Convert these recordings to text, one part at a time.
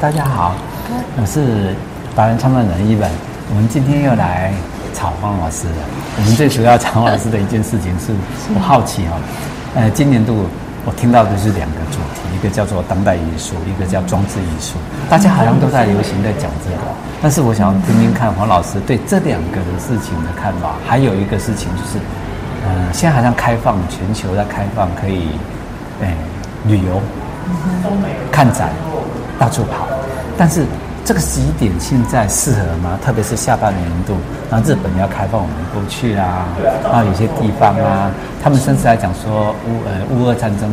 大家好，我是达人创办人一本。我们今天又来找黄老师了。我们最主要找黄老师的一件事情是，我好奇哦，呃，今年度我听到的是两个主题，一个叫做当代艺术，一个叫装置艺术。大家好像都在流行在讲这个，但是我想听听看黄老师对这两个的事情的看法。还有一个事情就是，呃，现在好像开放全球在开放，可以，哎，旅游。看展，到处跑，但是这个时机点现在适合吗？特别是下半年度，然后日本要开放我们过去啊，然后有些地方啊，他们甚至来讲说乌呃乌俄战争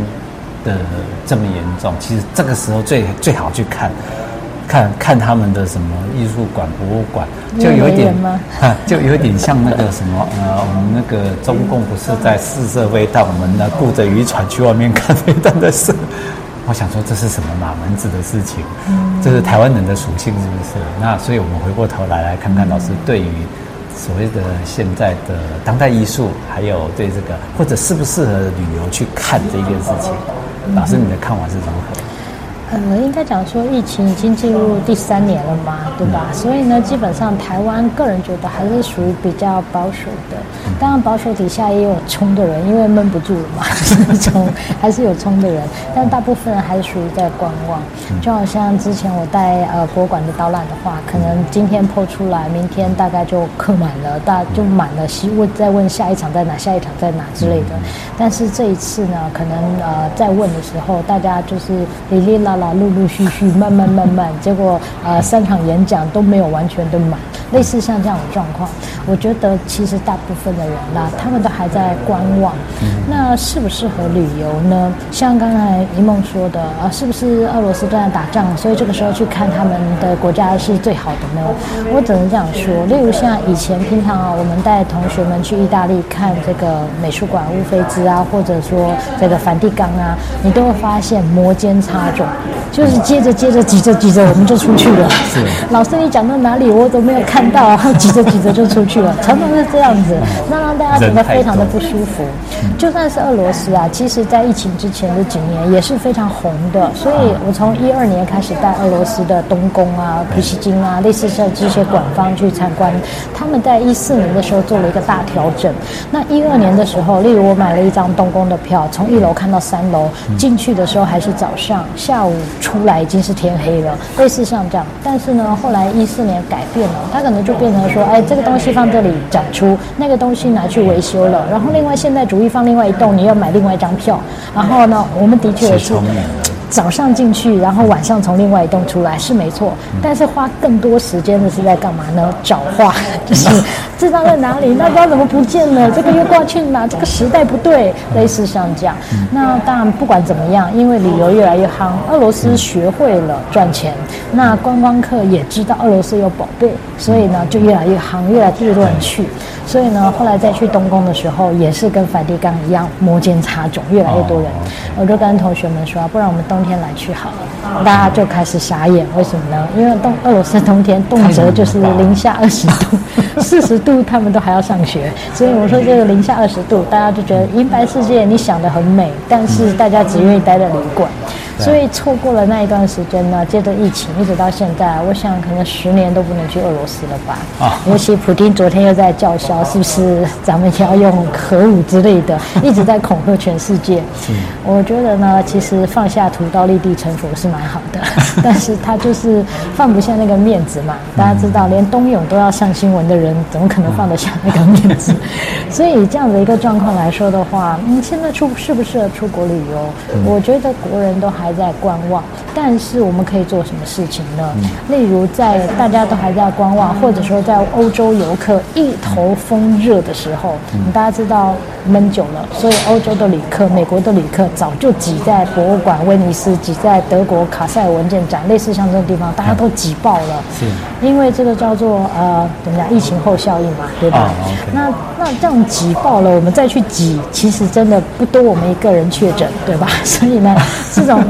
的这么严重，其实这个时候最最好去看。看看他们的什么艺术馆、博物馆，就有一点啊，就有一点像那个什么呃，我们那个中共不是在试射飞弹，我们呢顾着渔船去外面看飞弹的事。我想说这是什么马门子的事情？这是台湾人的属性是不是？那所以我们回过头来来看看老师对于所谓的现在的当代艺术，还有对这个或者适不适合旅游去看这件事情，老师你的看法是如何？呃，应该讲说，疫情已经进入第三年了嘛，对吧？所以呢，基本上台湾个人觉得还是属于比较保守的。当然，保守底下也有冲的人，因为闷不住了嘛，冲还是有冲的人。但大部分人还是属于在观望。就好像之前我带呃博物馆的导览的话，可能今天 po 出来，明天大概就客满了，大就满了，希问再问下一场在哪，下一场在哪之类的。但是这一次呢，可能呃在问的时候，大家就是哩哩啦。啦，陆陆续续，慢慢慢慢，结果呃，三场演讲都没有完全的满，类似像这样的状况，我觉得其实大部分的人啦，他们都还在观望。那适不适合旅游呢？像刚才一梦说的啊，是不是俄罗斯正在打仗，所以这个时候去看他们的国家是最好的呢？我只能这样说。例如像以前平常啊，我们带同学们去意大利看这个美术馆乌菲兹啊，或者说这个梵蒂冈啊，你都会发现摩肩擦踵。就是接着接着挤着挤着我们就出去了。是，老师你讲到哪里我都没有看到，然 后挤着挤着就出去了，常常是这样子，那让大家觉得非常的不舒服。就算是俄罗斯啊，其实在疫情之前的几年也是非常红的。所以我从一二年开始带俄罗斯的东宫啊、普希金啊，类似像这些馆方去参观，他们在一四年的时候做了一个大调整。那一二年的时候，例如我买了一张东宫的票，从一楼看到三楼，进去的时候还是早上，下午。出来已经是天黑了，类似像这样。但是呢，后来一四年改变了，它可能就变成说，哎，这个东西放这里展出，那个东西拿去维修了。然后另外现代主义放另外一栋，你要买另外一张票。然后呢，我们的确也是。早上进去，然后晚上从另外一栋出来是没错，但是花更多时间的是在干嘛呢？找画，就是这张在哪里？那张怎么不见了？这个又挂去哪？这个时代不对，类似像这样。那当然不管怎么样，因为旅游越来越夯，俄罗斯学会了赚钱，那观光客也知道俄罗斯有宝贝，所以呢就越来越夯，越来越多人去。所以呢，后来再去东宫的时候，也是跟梵蒂冈一样，摩肩擦踵，越来越多人。我就跟同学们说，不然我们冬天来去好了。大家就开始傻眼，为什么呢？因为冬俄罗斯冬天动辄就是零下二十度、四十度，他们都还要上学。所以我说这个零下二十度，大家就觉得银白世界，你想的很美，但是大家只愿意待在旅馆。所以错过了那一段时间呢，接着疫情一直到现在，我想可能十年都不能去俄罗斯了吧？啊，尤其普丁昨天又在叫嚣，是不是咱们要用核武之类的，一直在恐吓全世界。是，我觉得呢，其实放下屠刀立地成佛是蛮好的，但是他就是放不下那个面子嘛。大家知道，连冬泳都要上新闻的人，怎么可能放得下那个面子？所以这样的一个状况来说的话，你，现在出适不适合出国旅游？我觉得国人都还。还在观望，但是我们可以做什么事情呢？例如，在大家都还在观望，或者说在欧洲游客一头风热的时候，大家知道闷久了，所以欧洲的旅客、美国的旅客早就挤在博物馆、威尼斯，挤在德国卡塞尔文件展，类似像这种地方，大家都挤爆了。是，因为这个叫做呃，怎么讲？疫情后效应嘛，对吧？那那这样挤爆了，我们再去挤，其实真的不多我们一个人确诊，对吧？所以呢，这种。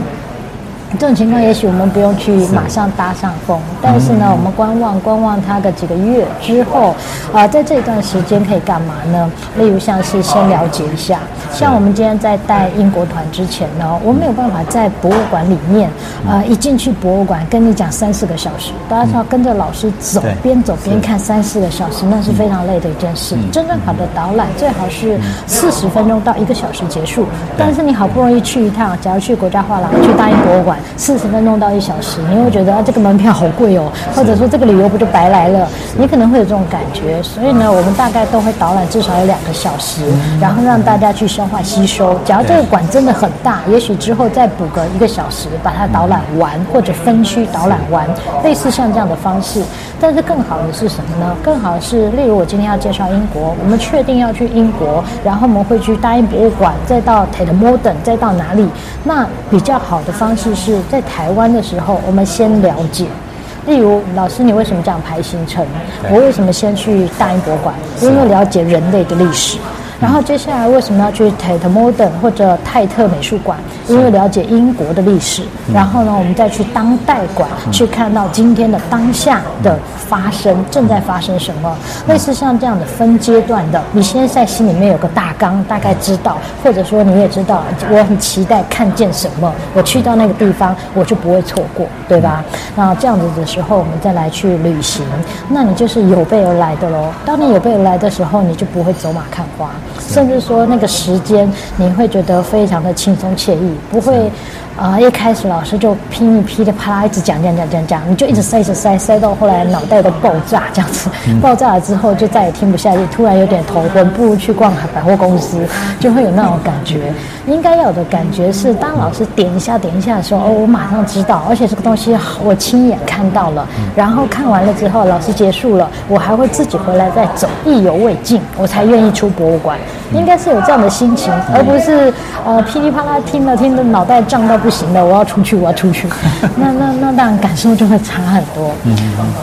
这种情况，也许我们不用去马上搭上风，但是呢，我们观望观望它个几个月之后，啊、呃，在这段时间可以干嘛呢？例如像是先了解一下，像我们今天在带英国团之前呢，我没有办法在博物馆里面，啊、呃，一进去博物馆跟你讲三四个小时，大家要跟着老师走，边走边看三四个小时，那是非常累的一件事。真正好的导览最好是四十分钟到一个小时结束，但是你好不容易去一趟，假如去国家画廊，去大英博物馆。四十分钟到一小时，你会觉得啊，这个门票好贵哦，或者说这个旅游不就白来了？你可能会有这种感觉。所以呢，我们大概都会导览至少有两个小时，然后让大家去消化吸收。假如这个馆真的很大，也许之后再补个一个小时，把它导览完，或者分区导览完，类似像这样的方式。但是更好的是什么呢？更好的是，例如我今天要介绍英国，我们确定要去英国，然后我们会去大英博物馆，再到 Tate Modern，再到哪里？那比较好的方式是在台湾的时候，我们先了解。例如，老师，你为什么这样排行程？我为什么先去大英博物馆？因为了解人类的历史。然后接下来为什么要去 Tate Modern 或者泰特美术馆？因为了解英国的历史。然后呢，我们再去当代馆，去看到今天的当下的发生，正在发生什么。类似像这样的分阶段的，你现在在心里面有个大纲，大概知道，或者说你也知道，我很期待看见什么，我去到那个地方，我就不会错过，对吧？那这样子的时候，我们再来去旅行，那你就是有备而来的喽。当你有备而来的时候，你就不会走马看花。甚至说那个时间，你会觉得非常的轻松惬意，不会。啊、呃！一开始老师就噼里噼里啪啦一直讲讲讲讲讲，你就一直塞一直塞塞到后来脑袋都爆炸这样子。爆炸了之后就再也听不下去，突然有点头昏，不如去逛百货公司，就会有那种感觉。应该要有的感觉是，当老师点一下点一下的时候，哦，我马上知道，而且这个东西我亲眼看到了。然后看完了之后，老师结束了，我还会自己回来再走，意犹未尽，我才愿意出博物馆。应该是有这样的心情，而不是呃噼里啪啦听了听的脑袋胀到。不行了，我要出去，我要出去。那那那当然感受就会差很多。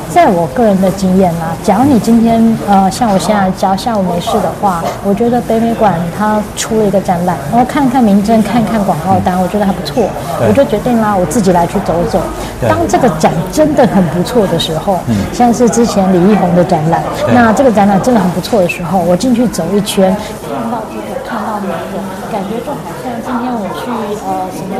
在我个人的经验啦，假如你今天呃像我现在假如下午没事的话，我觉得北美馆它出了一个展览，然后看看名称，看看广告单，我觉得还不错，我就决定啦，我自己来去走走。当这个展真的很不错的时候，像是之前李易宏的展览，那这个展览真的很不错的时候，我进去走一圈，看到感觉就好像今天我去呃什么。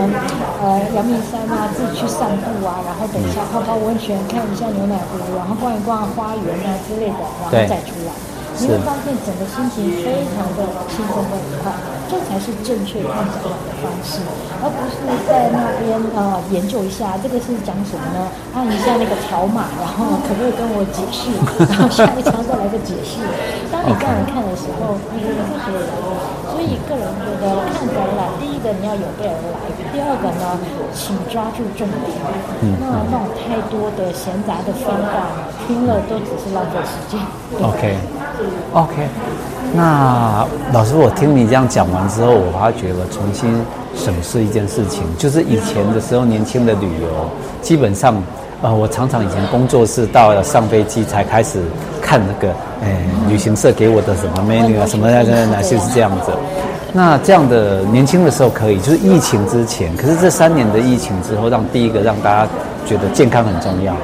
呃，阳明山啊，自己去散步啊，然后等一下泡泡温泉，看一下牛奶湖，然后逛一逛花园啊之类的，然后再出来，你会发现整个心情非常的轻松和愉快，这才是正确看展览的方式，而不是在那边呃研究一下这个是讲什么呢？按一下那个条码，然后可不可以跟我解释？然后下一张再来个解释。当你这样看的时候，你觉得是可所以个人觉得看展览，第一个你要有备而来，第二个呢，请抓住重点。嗯，那那种太多的闲杂的废话，听了都只是浪费时间。OK，OK，那老师，我听你这样讲完之后，我发觉了重新审视一件事情，就是以前的时候，年轻的旅游，基本上。呃，我常常以前工作是到了上飞机才开始看那个，哎，旅行社给我的什么 menu 啊，什么的，哪些是这样子。那这样的年轻的时候可以，就是疫情之前。可是这三年的疫情之后，让第一个让大家觉得健康很重要，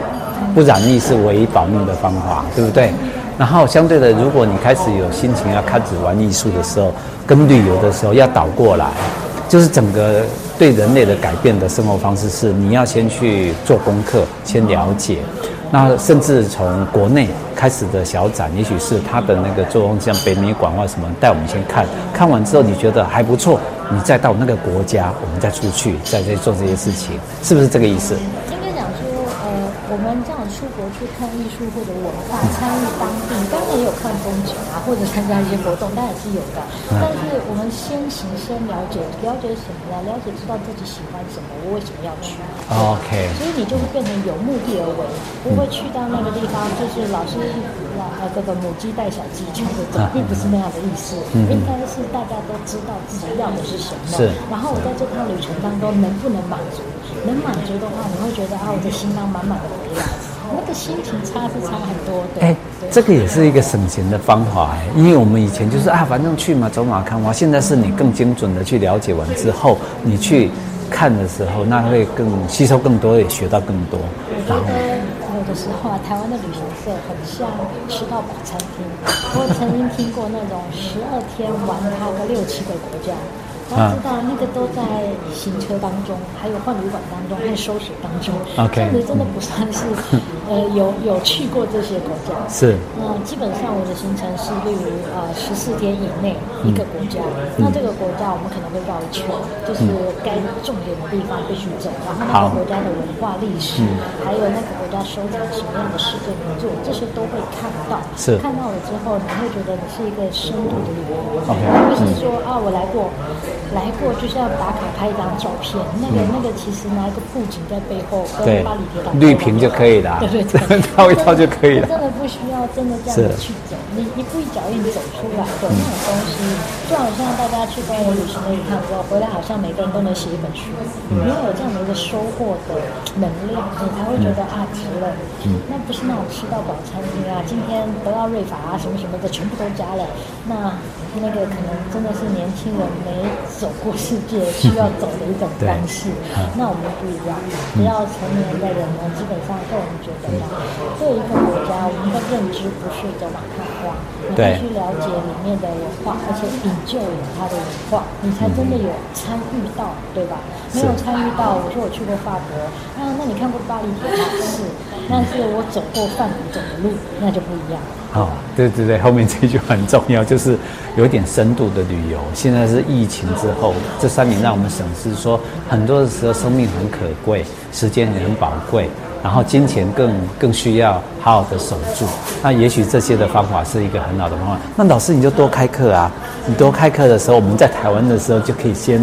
不染疫是唯一保命的方法，对不对？然后相对的，如果你开始有心情要开始玩艺术的时候，跟旅游的时候要倒过来，就是整个。对人类的改变的生活方式是，你要先去做功课，先了解。那甚至从国内开始的小展，也许是他的那个作用，像北美馆或什么，带我们先看看完之后，你觉得还不错，你再到那个国家，我们再出去，再再做这些事情，是不是这个意思？我们这样出国去看艺术或者文化，参与当地，当然也有看风景啊，或者参加一些活动，当然是有的。但是我们先行先了解，了解什么呢？了解知道自己喜欢什么，我为什么要去？OK。所以你就会变成有目的而为，不会去到那个地方，就是老师呃这个母鸡带小鸡牵着走，并不是那样的意思。应该是大家都知道自己要的是什么。然后我在这趟旅程当中能不能满足？能满足的话，你会觉得啊，我的心囊满满的回来，那个心情差是差很多的。哎，这个也是一个省钱的方法哎，因为我们以前就是啊，反正去嘛，走马看花。现在是你更精准的去了解完之后，你去看的时候，那会更吸收更多，也学到更多。然后有的时候啊，台湾的旅行社很像吃到饱餐厅。我曾经听过那种十二天玩它个六七个国家。知道那个都在行车当中，还有换旅馆当中，还有收拾当中。OK，这样子真的不算是，呃，有有去过这些国家。是。那基本上我的行程是，例如呃十四天以内一个国家，嗯、那这个国家我们可能会绕一圈，就是该重点的地方必须走，然后那个国家的文化历史，嗯、还有那个国家收藏什么样的世界名作，这些都会看到。是。看到了之后，你会觉得你是一个深度的旅游，而、okay, 不是说、嗯、啊我来过。来过就是要打卡拍一张照片，那个、嗯、那个其实拿一个布景在背后，跟巴黎铁塔绿屏就可以了，对对对，照一照就可以了。真的不需要真的这样子去走，你一步一脚印走出来的那种东西，就好像大家去跟我旅行了一趟之后，回来好像每个人都能写一本书，你、要有这样的一个收获的能量，你才会觉得、啊值了。那不是那种吃到饱餐厅啊，今天得到瑞法啊什么什么的全部都加了，那那个可能真的是年轻人没。走过世界需要走的一种方式，那我们不一样。只要成年的人呢，基本上个人觉得呢，对一个国家，我们的认知不是走马看花，你必须了解里面的文化，而且引咎有它的文化，你才真的有参与到，对吧？没有参与到，我说我去过法国，啊，那你看过巴黎铁塔是，但是我走过范谷走的路，那就不一样。哦，对对对，后面这句很重要，就是有点深度的旅游。现在是疫情之后，这三年让我们省思说，很多的时候生命很可贵，时间也很宝贵，然后金钱更更需要好好的守住。那也许这些的方法是一个很好的方法。那老师你就多开课啊，你多开课的时候，我们在台湾的时候就可以先。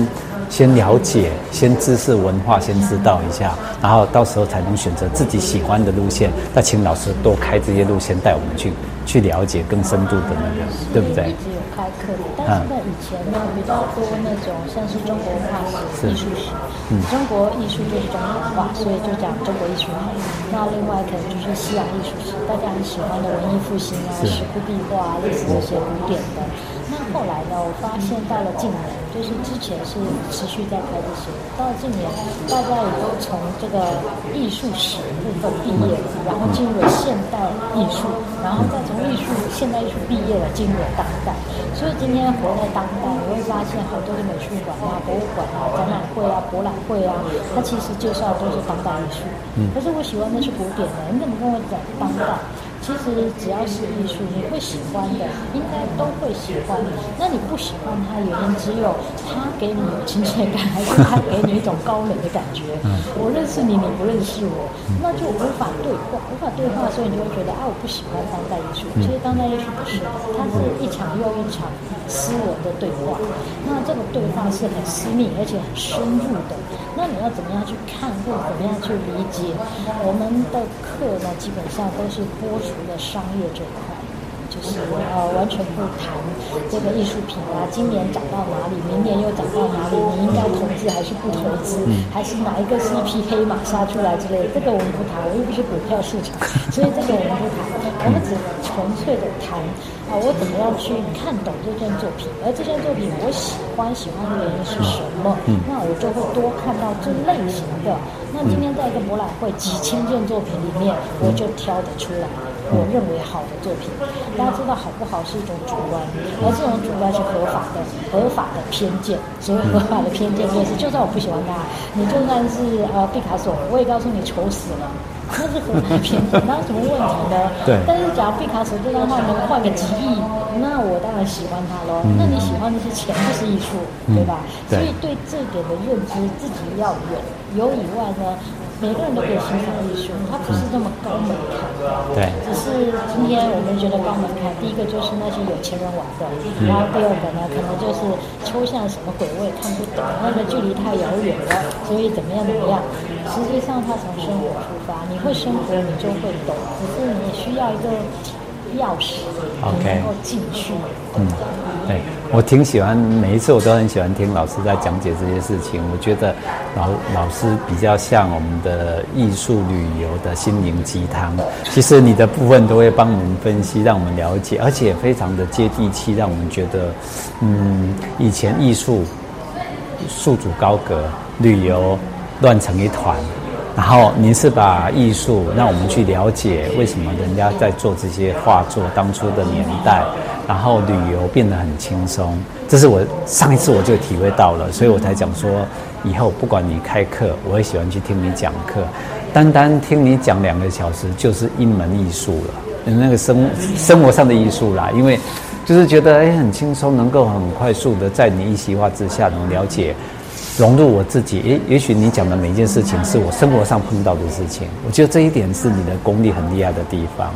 先了解，先知识文化，先知道一下，然后到时候才能选择自己喜欢的路线。那请老师多开这些路线，带我们去去了解更深度的那个，对不对？一直有开课，但是在以前呢，比较多那种像是中国文化史、艺术史。嗯，中国艺术就是中国文化，所以就讲中国艺术。那另外可能就是西洋艺术史，大家很喜欢的文艺复兴啊、石窟壁画啊，类似这些古典的。后来呢，我发现到了近年。就是之前是持续在开这些，到了近年，大家也都从这个艺术史部分毕业了，然后进入了现代艺术，然后再从艺术现代艺术毕业了，进入了当代。所以今天活在当代，你会发现好多的美术馆啊、博物馆啊、展览会啊、博览会啊，它其实介绍的都是当代艺术。可是我喜欢的是古典的，你怎么跟我讲当代？其实只要是艺术，你会喜欢的，应该都会喜欢。那你不喜欢它，原因只有它给你有亲切感，还是它给你一种高冷的感觉？我认识你，你不认识我，那就无法对话，无法对话，所以你就会觉得啊，我不喜欢当代艺术。其实当代艺术不是，它是一场又一场私人的对话。那这个对话是很私密而且很深入的。那你要怎么样去看，或者怎么样去理解？我们的课呢，基本上都是播出的商业这一块，就是呃完全不谈这个艺术品啊，今年涨到哪里，明年又涨到哪里，你应该投资还是不投资，还是哪一个是一匹黑马杀出来之类的，这个我们不谈，我又不是股票市场，所以这个我们不谈，我们只纯粹的谈。啊，我怎么样去看懂这件作品？而这件作品我喜欢喜欢的原因是什么？嗯，那我就会多看到这类型的。那今天在一个博览会，几千件作品里面，我就挑得出来我认为好的作品。大家知道好不好是一种主观，而这种主观是合法的，合法的偏见。所谓合法的偏见就是，就算我不喜欢他，你就算是呃毕卡索，我也告诉你丑死了。那是合法偏见，那有什么问题呢？对。但是假如毕卡索这张画能换个几亿，那我当然喜欢他喽。嗯、那你喜欢的是钱，不是艺术，对吧？所以对这点的认知自己要有。有以外呢？每个人都可以欣赏艺术，它不是那么高门槛。对。只是今天我们觉得高门槛，第一个就是那些有钱人玩的，嗯、然后第二个呢，可能就是抽象什么鬼我也看不懂，那个距离太遥远了，所以怎么样怎么样。实际上，他从生活出发，你会生活，你就会懂。只是你需要一个钥匙，OK，能够进去。嗯，对，我挺喜欢，每一次我都很喜欢听老师在讲解这些事情。我觉得老老师比较像我们的艺术旅游的心灵鸡汤。其实你的部分都会帮我们分析，让我们了解，而且非常的接地气，让我们觉得，嗯，以前艺术束之高阁，旅游乱成一团。然后您是把艺术让我们去了解为什么人家在做这些画作当初的年代，然后旅游变得很轻松，这是我上一次我就体会到了，所以我才讲说，以后不管你开课，我也喜欢去听你讲课，单单听你讲两个小时就是一门艺术了，那个生生活上的艺术啦，因为就是觉得哎很轻松，能够很快速的在你一席话之下能了解。融入我自己，也，也许你讲的每一件事情是我生活上碰到的事情，我觉得这一点是你的功力很厉害的地方，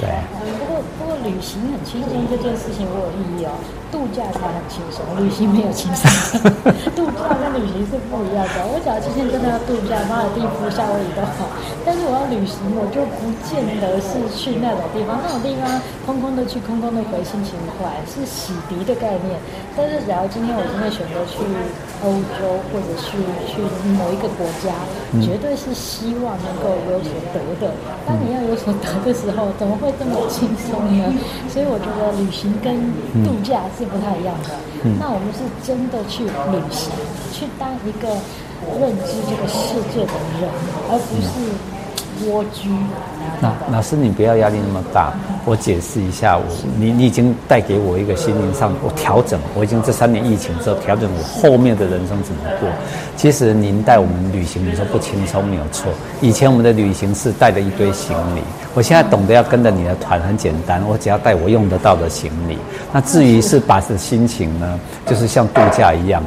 对。不过，不过旅行很轻松这件事情我有意义哦。度假才很轻松，旅行没有轻松。度假跟旅行是不一样的。我假如今天真的要度假，马尔地夫、夏威夷都好，但是我要旅行，我就不见得是去那种地方。那种地方空空的去，空空的回，心情坏，是洗涤的概念。但是，只要今天我真的选择去欧洲，或者去去某一个国家，嗯、绝对是希望能够有所得的。当你要有所得的时候，怎么会这么轻松呢？所以，我觉得旅行跟度假。是不太一样的。嗯、那我们是真的去旅行，去当一个认知这个世界的人，而不是蜗居。那老师，你不要压力那么大。我解释一下，我你你已经带给我一个心灵上我调整。我已经这三年疫情之后调整我后面的人生怎么过。其实您带我们旅行，你说不轻松没有错。以前我们的旅行是带着一堆行李，我现在懂得要跟着你的团很简单，我只要带我用得到的行李。那至于是把这心情呢，就是像度假一样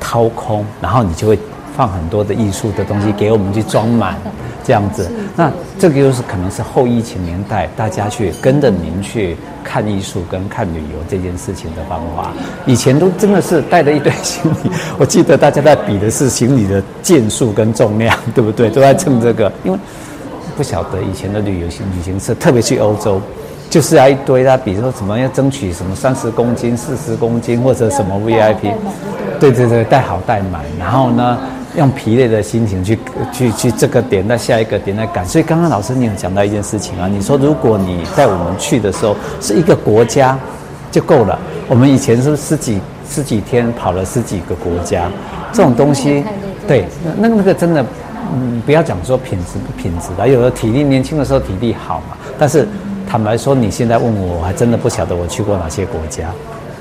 掏空，然后你就会。放很多的艺术的东西给我们去装满，这样子。那这个就是可能是后疫情年代大家去跟着您去看艺术跟看旅游这件事情的方法。以前都真的是带着一堆行李，我记得大家在比的是行李的件数跟重量，对不对？都在称这个，因为不晓得以前的旅游行旅行社，特别去欧洲，就是要一堆啊，比如说什么要争取什么三十公斤、四十公斤或者什么 VIP，对对对，带好带满，然后呢？用疲累的心情去去去这个点，到下一个点来赶。所以刚刚老师你有讲到一件事情啊，你说如果你带我们去的时候是一个国家就够了。我们以前是十几十几天跑了十几个国家，这种东西，对，那那个真的，嗯，不要讲说品质不品质的，有的体力年轻的时候体力好嘛，但是坦白说，你现在问我，我还真的不晓得我去过哪些国家。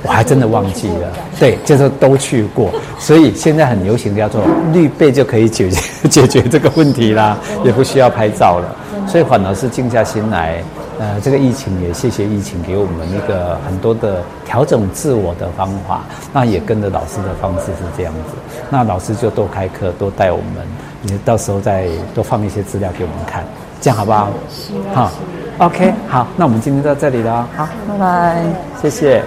我还真的忘记了，对，就是都去过，所以现在很流行的叫做绿背就可以解决 解决这个问题啦，也不需要拍照了，所以反而是静下心来，呃，这个疫情也谢谢疫情给我们一个很多的调整自我的方法，那也跟着老师的方式是这样子，那老师就多开课，多带我们，你到时候再多放一些资料给我们看，这样好不好？好，OK，好，那我们今天到这里了，好，拜拜，谢谢。